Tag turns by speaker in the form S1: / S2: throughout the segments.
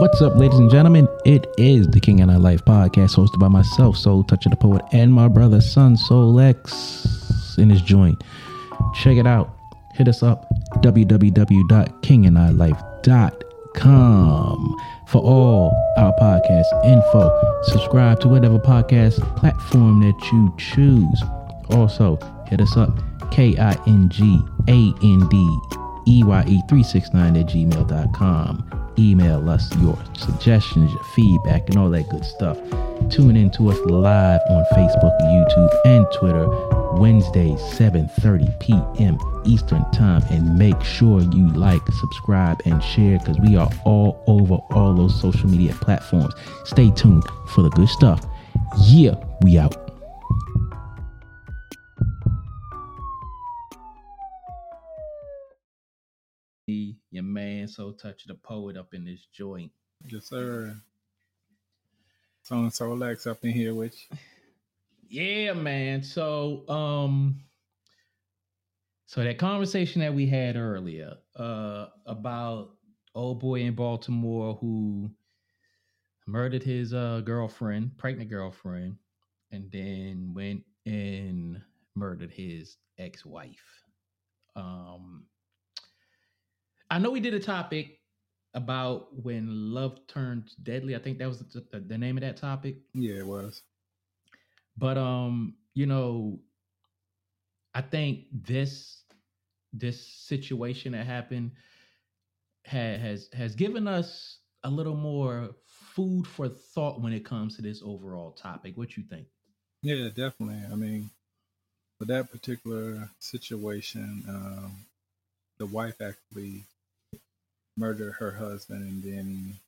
S1: What's up, ladies and gentlemen? It is the King and I Life podcast hosted by myself, Soul Touch of the Poet, and my brother, Son Soul X in his joint. Check it out. Hit us up www.kingandilife.com for all our podcast info. Subscribe to whatever podcast platform that you choose. Also, hit us up K I N G A N D E Y E 369 at gmail.com. Email us your suggestions, your feedback, and all that good stuff. Tune in to us live on Facebook, YouTube, and Twitter Wednesdays, 7:30 p.m. Eastern Time. And make sure you like, subscribe, and share because we are all over all those social media platforms. Stay tuned for the good stuff. Yeah, we out. Your man, Soul Touch the Poet up in this joint.
S2: Yes, sir. Son Soul X up in here with you.
S1: Yeah, man. So, um, so that conversation that we had earlier, uh, about old boy in Baltimore who murdered his uh girlfriend, pregnant girlfriend, and then went and murdered his ex-wife. Um, I know we did a topic about when love turns deadly. I think that was the, the, the name of that topic.
S2: Yeah, it was.
S1: But um, you know, I think this this situation that happened ha- has has given us a little more food for thought when it comes to this overall topic. What you think?
S2: Yeah, definitely. I mean, for that particular situation, um, the wife actually murdered her husband and then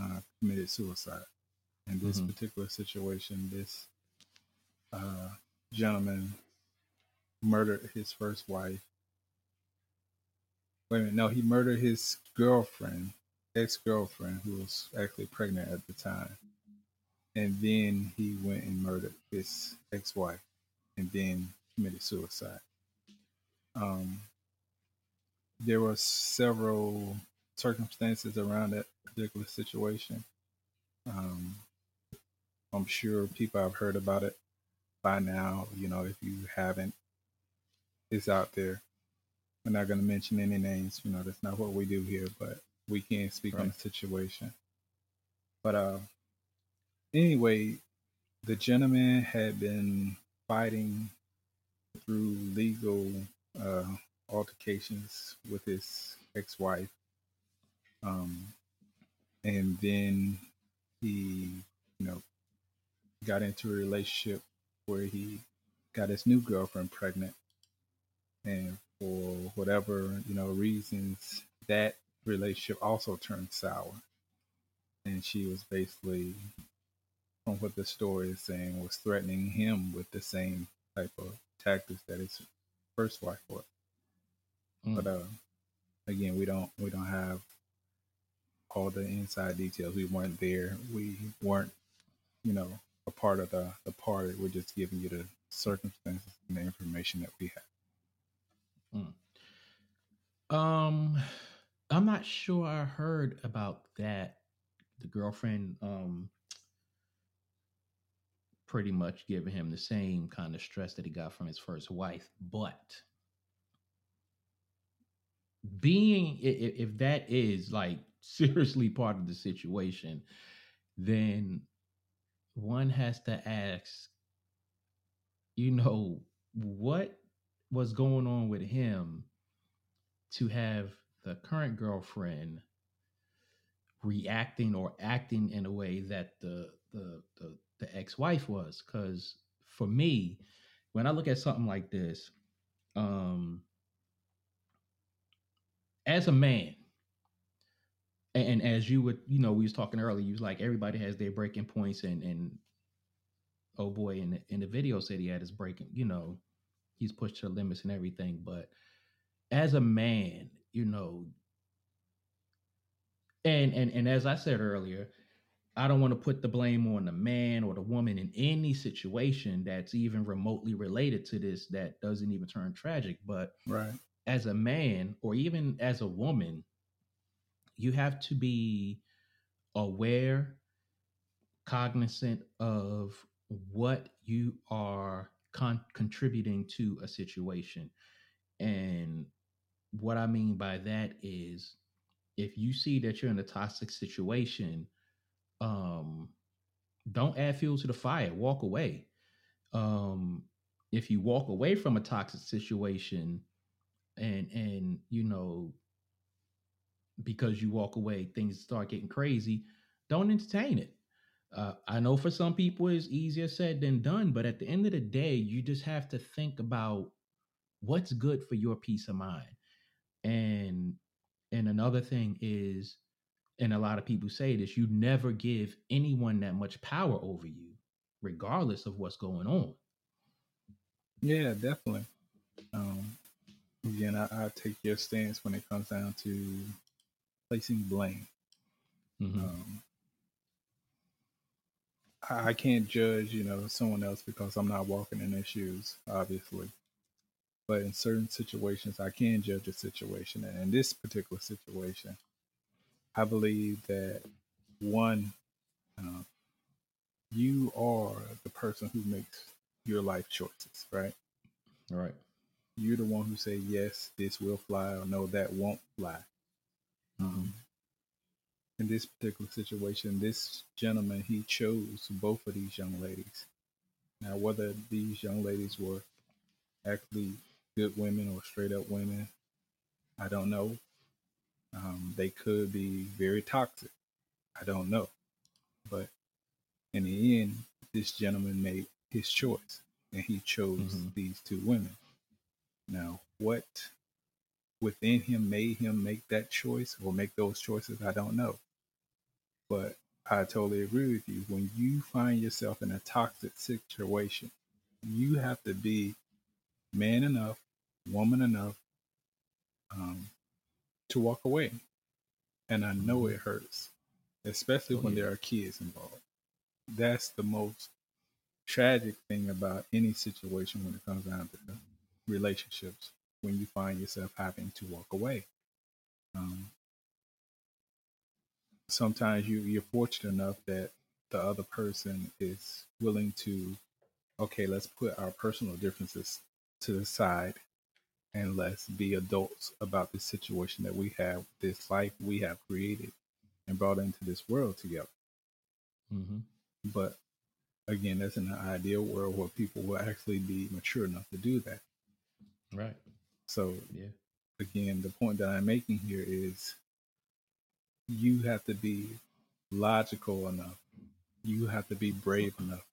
S2: uh, committed suicide. In this
S1: Mhm.
S2: particular situation, this uh, gentleman murdered his first wife. Wait a minute, no, he murdered his girlfriend, ex girlfriend, who was actually pregnant at the time. And then he went and murdered his ex wife and then committed suicide. Um, there were several circumstances around that particular situation. Um, I'm sure people have heard about it by now. You know, if you haven't, it's out there. We're not going to mention any names. You know, that's not what we do here, but we can speak on the situation. But uh, anyway, the gentleman had been fighting through legal uh, altercations with his ex-wife, um, and then he, you know, got into a relationship where he got his new girlfriend pregnant, and for whatever you know reasons, that relationship also turned sour, and she was basically, from what the story is saying, was threatening him with the same type of tactics that his first wife was.
S1: Mm.
S2: But uh, again, we don't we don't have all the inside details. We weren't there. We weren't, you know, a part of the the party. We're just giving you the circumstances and the information that we have.
S1: Um, I'm not sure I heard about that. The girlfriend, um, pretty much giving him the same kind of stress that he got from his first wife, but being if that is like seriously part of the situation, then one has to ask, you know, what was going on with him to have the current girlfriend reacting or acting in a way that the the the, the ex-wife was? Because for me when i look at something like this um as a man and, as you would you know we was talking earlier you was like everybody has their breaking points and and oh boy in the, in the video said he had his breaking you know he's pushed to the limits and everything but as a man you know and and and as i said earlier I don't want to put the blame on the man or the woman in any situation that's even remotely related to this that doesn't even turn tragic. But
S2: Right.
S1: as a man or even as a woman, you have to be aware, cognizant of what you are con- contributing to a situation. And what I mean by that is if you see that you're in a toxic situation, um, don't add fuel to the fire, walk away. Um, if you walk away from a toxic situation and and you know because you walk away things start getting crazy don't entertain it. Uh, i know for some people it's easier said than done but at the end of the day you just have to think about what's good for your peace of mind. And and another thing is and a lot of people say this you never give anyone that much power over you regardless of what's going on.
S2: Yeah, definitely. Um, again, I, I take your stance when it comes down to placing blame.
S1: Mhm.
S2: Um, I, I can't judge, you know, someone else because I'm not walking in their shoes, obviously. But in certain situations, I can judge a situation. And in this particular situation, I believe that one, uh, you are the person who makes your life choices, right?
S1: right
S2: You're the one who say yes, this will fly, or no, that won't fly. Um, in this particular situation, this gentleman he chose both of these young ladies. Now, whether these young ladies were actually good women or straight up women, I don't know. Um, they could be very toxic. I don't know. But in the end, this gentleman made his choice and he chose
S1: Mhm.
S2: these two women. Now, what within him made him make that choice or make those choices, I don't know. But I totally agree with you. When you find yourself in a toxic situation, you have to be man enough, woman enough um, to walk away. And I know it hurts, especially
S1: Oh,
S2: when
S1: yeah.
S2: there are kids involved. That's the most tragic thing about any situation when it comes down to relationships, when you find yourself having to walk away. Um, sometimes you, you're fortunate enough that the other person is willing to, okay, let's put our personal differences to the side and let's be adults about this situation that we have, this life we have created and brought into this world together.
S1: hmm
S2: But again, that's in an ideal world where people will actually be mature enough to do that.
S1: right
S2: So
S1: yeah
S2: again, the point that I'm making here is you have to be logical enough. You have to be mm-hmm. brave enough.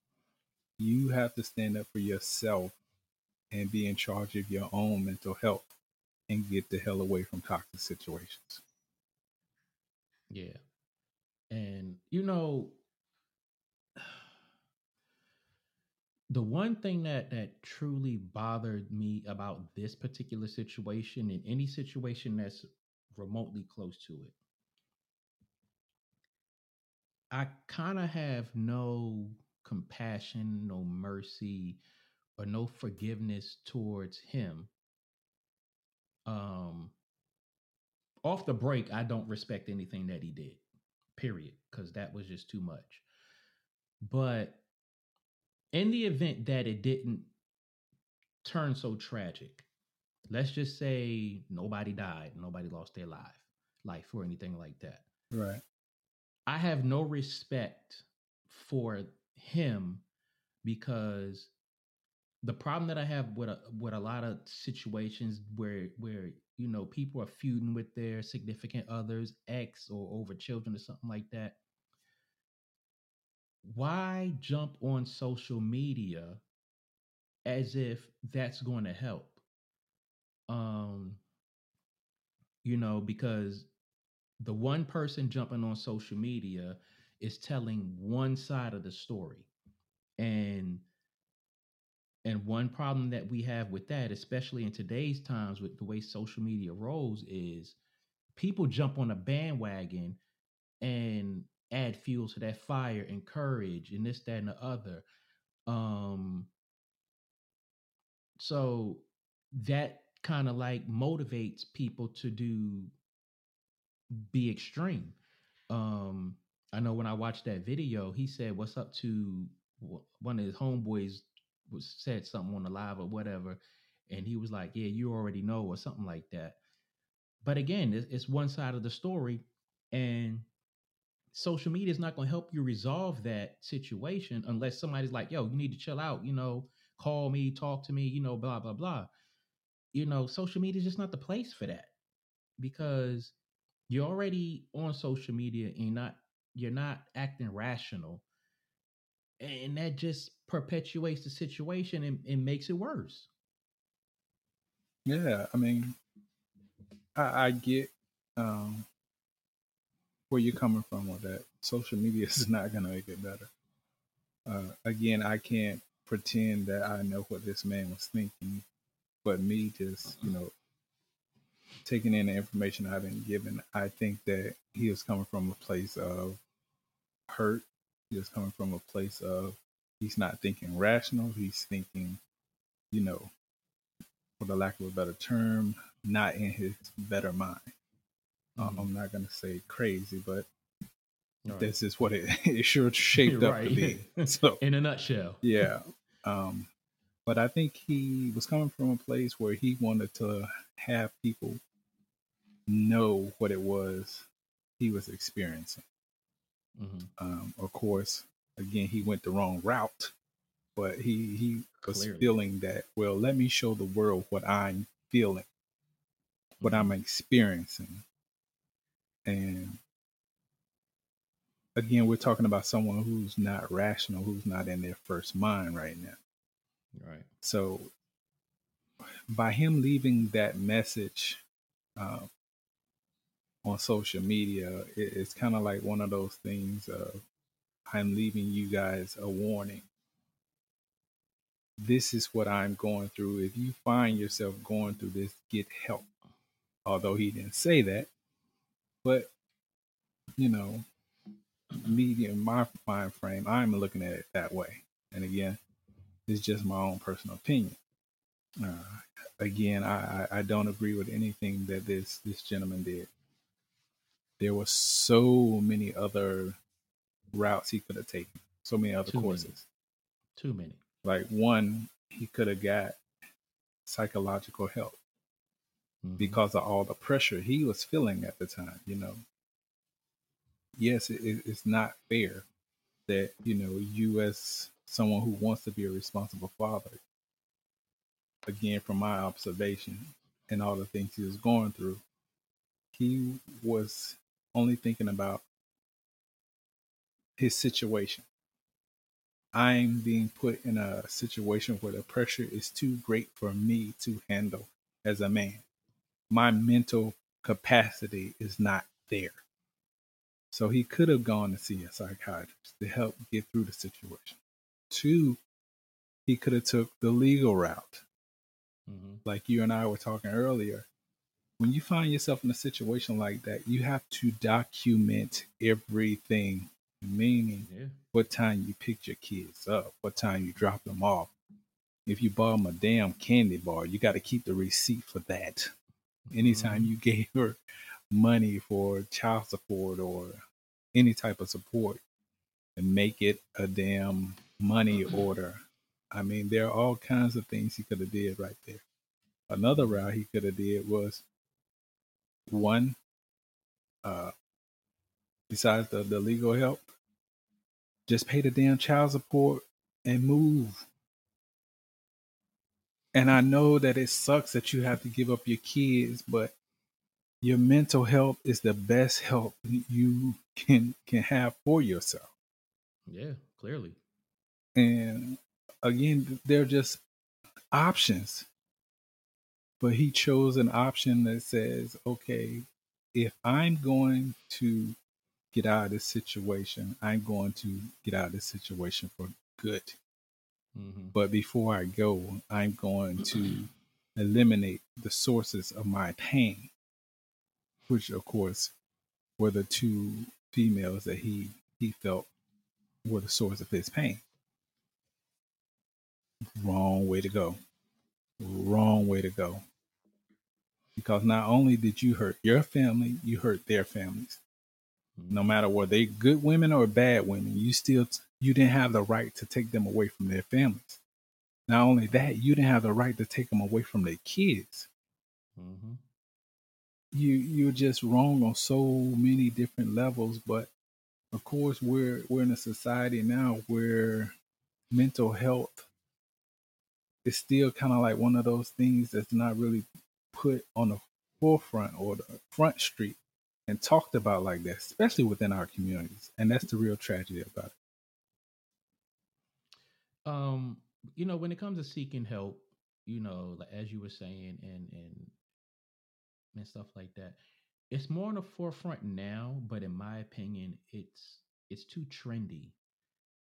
S2: You have to stand up for yourself and be in charge of your own mental health and get the hell away from toxic situations.
S1: Yeah. And you know the one thing that that truly bothered me about this particular situation and any situation that's remotely close to it I kind of have no compassion, no mercy or no forgiveness towards him. Um off the break I don't respect anything that he did. Period, cuz that was just too much. But in the event that it didn't turn so tragic, let's just say nobody died, nobody lost their life, life or anything like that.
S2: Right.
S1: I have no respect for him because the problem that I have with a, with a lot of situations where where you know people are feuding with their significant others, ex or over children or something like that. Why jump on social media as if that's going to help? Um, you know, because the one person jumping on social media is telling one side of the story and and one problem that we have with that especially in today's times with the way social media rolls is people jump on a bandwagon and add fuel to that fire and courage and this, that, and the other. Um, so that kind of like motivates people to do be extreme. Um, I know when I watched that video, he said, "What's up?" to one of his homeboys was said something on the live or whatever, and he was like, "Yeah, you already know," or something like that. But again, it's, it's one side of the story, and social media is not going to help you resolve that situation unless somebody's like, "Yo, you need to chill out," you know, call me, talk to me, you know, blah blah blah. You know, social media is just not the place for that because you're already on social media and not you're not acting rational and that just perpetuates the situation and, and makes it worse
S2: yeah i mean i, I get um, where you're coming from with that social media is not going to make it better uh, again i can't pretend that i know what this man was thinking but me just you know taking in the information I've been given, I think that he is coming from a place of hurt. He is coming from a place of he's not thinking rational. He's thinking, you know, for the lack of a better term, not in his better mind. Um, mm-hmm. I'm not going to say crazy, but right. this is what it, it sure shaped right. up to be.
S1: So, in a nutshell,
S2: yeah. Um, but I think he was coming from a place where he wanted to have people know what it was he was experiencing. Mm-hmm. Um, of course, again, he went the wrong route, but he he was Clearly. feeling that. Well, let me show the world what I'm feeling, what mm-hmm. I'm experiencing, and again, we're talking about someone who's not rational, who's not in their first mind right now.
S1: Right.
S2: So, by him leaving that message uh, on social media, it, it's kind of like one of those things of I'm leaving you guys a warning. This is what I'm going through. If you find yourself going through this, get help. Although he didn't say that, but you know, me in my mind frame, I'm looking at it that way. And again, it's just my own personal opinion. Uh, again, I, I don't agree with anything that this this gentleman did there were so many other routes he could have taken, so many other Too courses. Many.
S1: Too many.
S2: Like one, he could have got psychological help. Mm-hmm. because of all the pressure he was feeling at the time. You know, yes, it, it's not fair that you know you as someone who wants to be a responsible father. Again, from my observation and all the things he was going through, he was only thinking about his situation. I'm being put in a situation where the pressure is too great for me to handle as a man. My mental capacity is not there. So he could have gone to see a psychiatrist to help get through the situation. Two, he could have took the legal route. Mm-hmm. Like you and I were talking earlier, when you find yourself in a situation like that, you have to document everything, meaning yeah. what time you picked your kids up, what time you dropped them off. If you bought them a damn candy bar, you got to keep the receipt for that. Anytime mm-hmm. you gave her money for child support or any type of support, and make it a damn money order. I mean, there are all kinds of things he could have did right there. Another route he could have did was one, uh, besides the, the legal help, just pay the damn child support and move. And I know that it sucks that you have to give up your kids, but your mental health is the best help you can can have for yourself.
S1: Yeah, clearly.
S2: And again, they're just options. But he chose an option that says, okay, if I'm going to get out of this situation, I'm going to get out of this situation for good. Mm-hmm. But before I go, I'm going to eliminate the sources of my pain, which, of course, were the two females that he he felt were the source of his pain. Wrong way to go. Wrong way to go. Because not only did you hurt your family, you hurt their families. No matter were they good women or bad women, you still you didn't have the right to take them away from their families. Not only that, you didn't have the right to take them away from their kids. Mm-hmm. You you're just wrong on so many different levels. But of course, we're we're in a society now where mental health is still kind of like one of those things that's not really put on the forefront or the front street and talked about like that, especially within our communities. And that's the real tragedy about
S1: it. Um, you know, when it comes to seeking help, you know, like as you were saying, and and and stuff like that, it's more on the forefront now. But in my opinion, it's it's too trendy.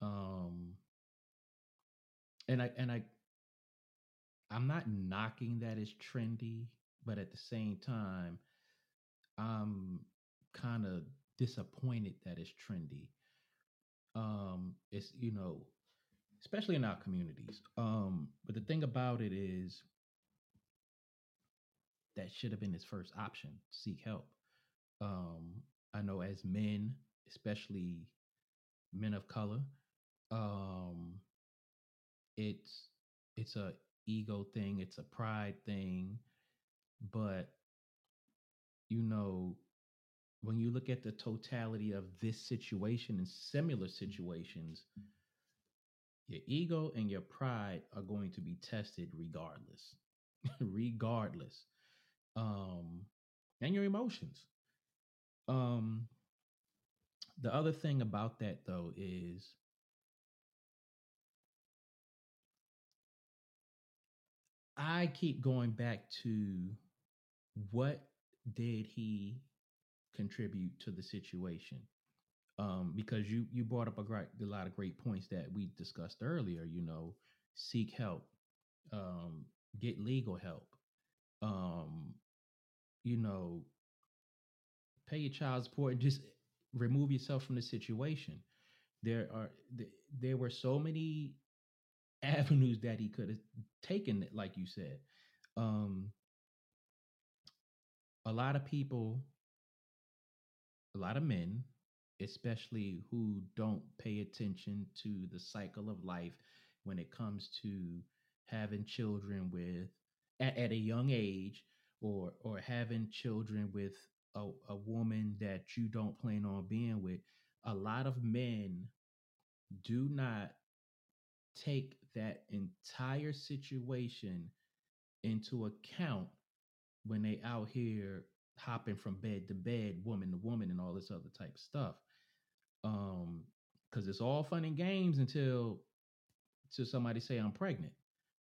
S1: Um, and I and I, I'm not knocking that it's trendy, but at the same time, I'm kind of disappointed that it's trendy. Um, it's you know, especially in our communities. Um, but the thing about it is that should have been his first option, seek help. Um, I know as men, especially men of color, um, it's it's a ego thing, it's a pride thing, but you know, when you look at the totality of this situation and similar situations, your ego and your pride are going to be tested regardless. regardless. Um, and your emotions. Um, the other thing about that though is I keep going back to what did he contribute to the situation? Um, because you you brought up a great a lot of great points that we discussed earlier. You know, seek help, um, get legal help, um, you know, pay your child support, and just remove yourself from the situation. There are there were so many avenues that he could have taken, like you said. Um, a lot of people, a lot of men, especially who don't pay attention to the cycle of life when it comes to having children with at, at a young age or or having children with a, a woman that you don't plan on being with a lot of men do not take that entire situation into account when they out here hopping from bed to bed, woman to woman, and all this other type of stuff. Um, because it's all fun and games until to somebody say I'm pregnant.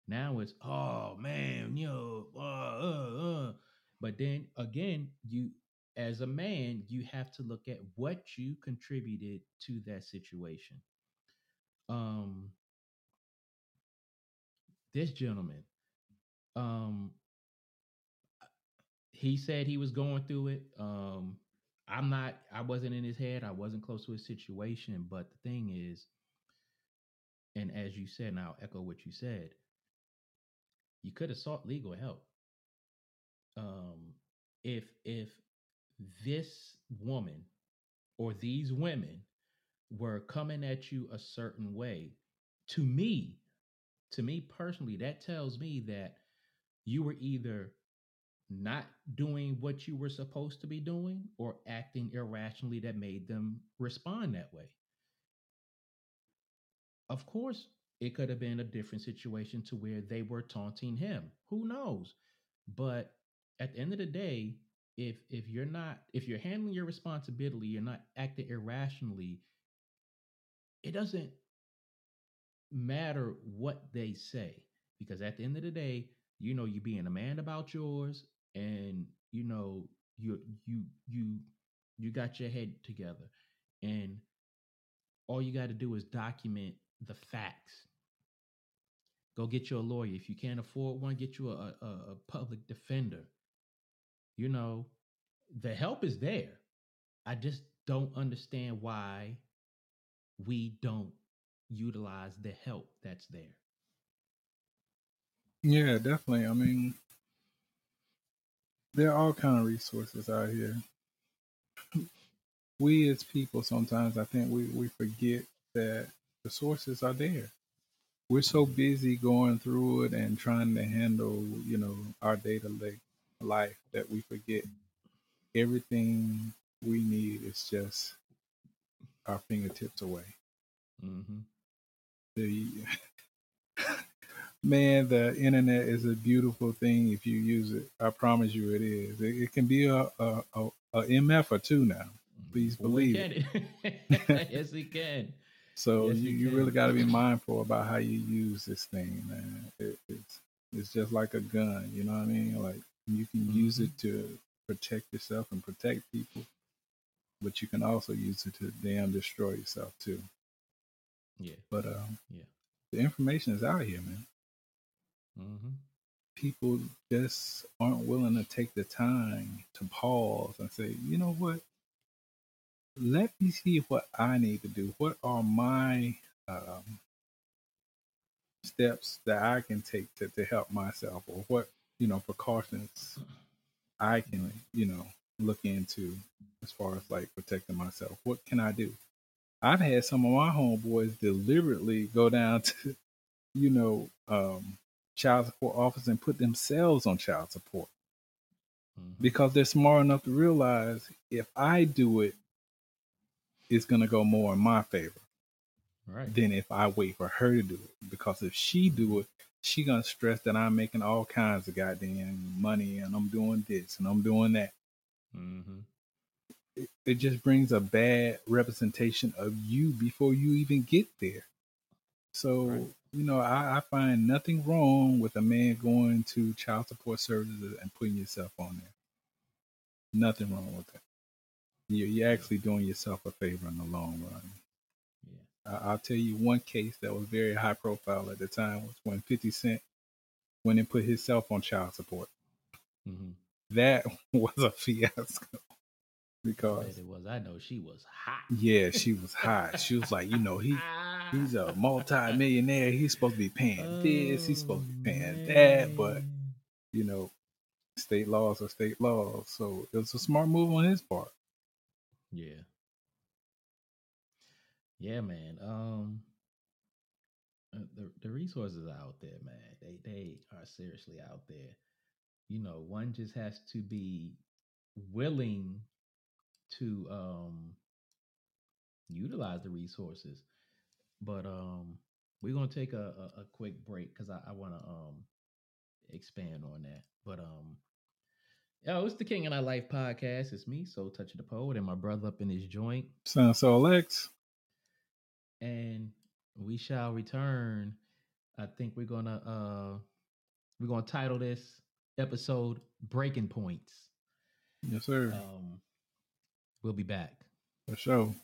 S1: Now it's oh man, you know, uh, uh, uh. But then again, you as a man, you have to look at what you contributed to that situation. Um, this gentleman, um, he said he was going through it. Um, I'm not, I wasn't in his head. I wasn't close to his situation. But the thing is, and as you said, and I'll echo what you said, you could have sought legal help. Um, if if this woman or these women were coming at you a certain way, to me, to me personally, that tells me that you were either not doing what you were supposed to be doing or acting irrationally that made them respond that way. Of course, it could have been a different situation to where they were taunting him. Who knows? But at the end of the day, if if you're not if you're handling your responsibility, you're not acting irrationally, it doesn't matter what they say because at the end of the day, you know you're being a man about yours and you know you you you you got your head together and all you got to do is document the facts go get you a lawyer if you can't afford one get you a, a, a public defender you know the help is there i just don't understand why we don't utilize the help that's there.
S2: Yeah, definitely. I mean, there are all kind of resources out here. We as people sometimes I think we, we forget that the sources are there. We're so busy going through it and trying to handle, you know, our day to day life that we forget everything we need is just our fingertips away.
S1: Mm-hmm.
S2: The man, the internet is a beautiful thing if you use it. I promise you, it is. It, it can be a, a, a, a MF or two now. Please believe
S1: it. yes, we can.
S2: So
S1: Yes,
S2: you,
S1: you can.
S2: really got to be mindful about how you use this thing, man. It, it's it's just like a gun, you know what I mean? Like you can use it to protect yourself and protect people, but you can also use it to damn destroy yourself too.
S1: Yeah.
S2: But um,
S1: Yeah.
S2: the information is out here, man.
S1: Mm-hmm.
S2: People just aren't willing to take the time to pause and say, you know what? Let me see what I need to do. What are my um, steps that I can take to, to help myself, or what you know precautions I can you know look into as far as like protecting myself. What can I do? I've had some of my homeboys deliberately go down to you know um, child support office and put themselves on child support
S1: Mm-hmm.
S2: because they're smart enough to realize if I do it, it's gonna go more in my favor
S1: Right.
S2: than if I wait for her to do it. Because if she do it, she gonna stress that I'm making all kinds of goddamn money and I'm doing this and I'm doing that.
S1: Mm-hmm.
S2: It, it just brings a bad representation of you before you even get there. So
S1: Right.
S2: you know, I, I find nothing wrong with a man going to child support services and putting yourself on there. Nothing wrong with that. You're, you're actually doing yourself a favor in the long run.
S1: Yeah.
S2: I- I'll tell you one case that was very high profile at the time was when 50 Cent went and put himself on child support.
S1: Mm-hmm.
S2: That was a fiasco because,
S1: it was. I know she was hot.
S2: yeah, she was hot. She was like, you know, he he's a multi-millionaire. He's supposed to be paying this. He's supposed to be paying that. But, you know, state laws are state laws. So it was a smart move on his part.
S1: Yeah. Yeah, man. Um uh, the the resources are out there, man. They they are seriously out there. You know, one just has to be willing to um utilize the resources. But um we're gonna take a, a, a quick break because I, I wanna um expand on that. But um Yo, it's the King and I Life podcast. It's me, Soul Touch of the Poet, and my brother up in his joint.
S2: Son Soul X.
S1: and we shall return. I think we're gonna uh we're gonna title this episode Breaking Points.
S2: Yes, sir.
S1: Um we'll be back.
S2: For sure.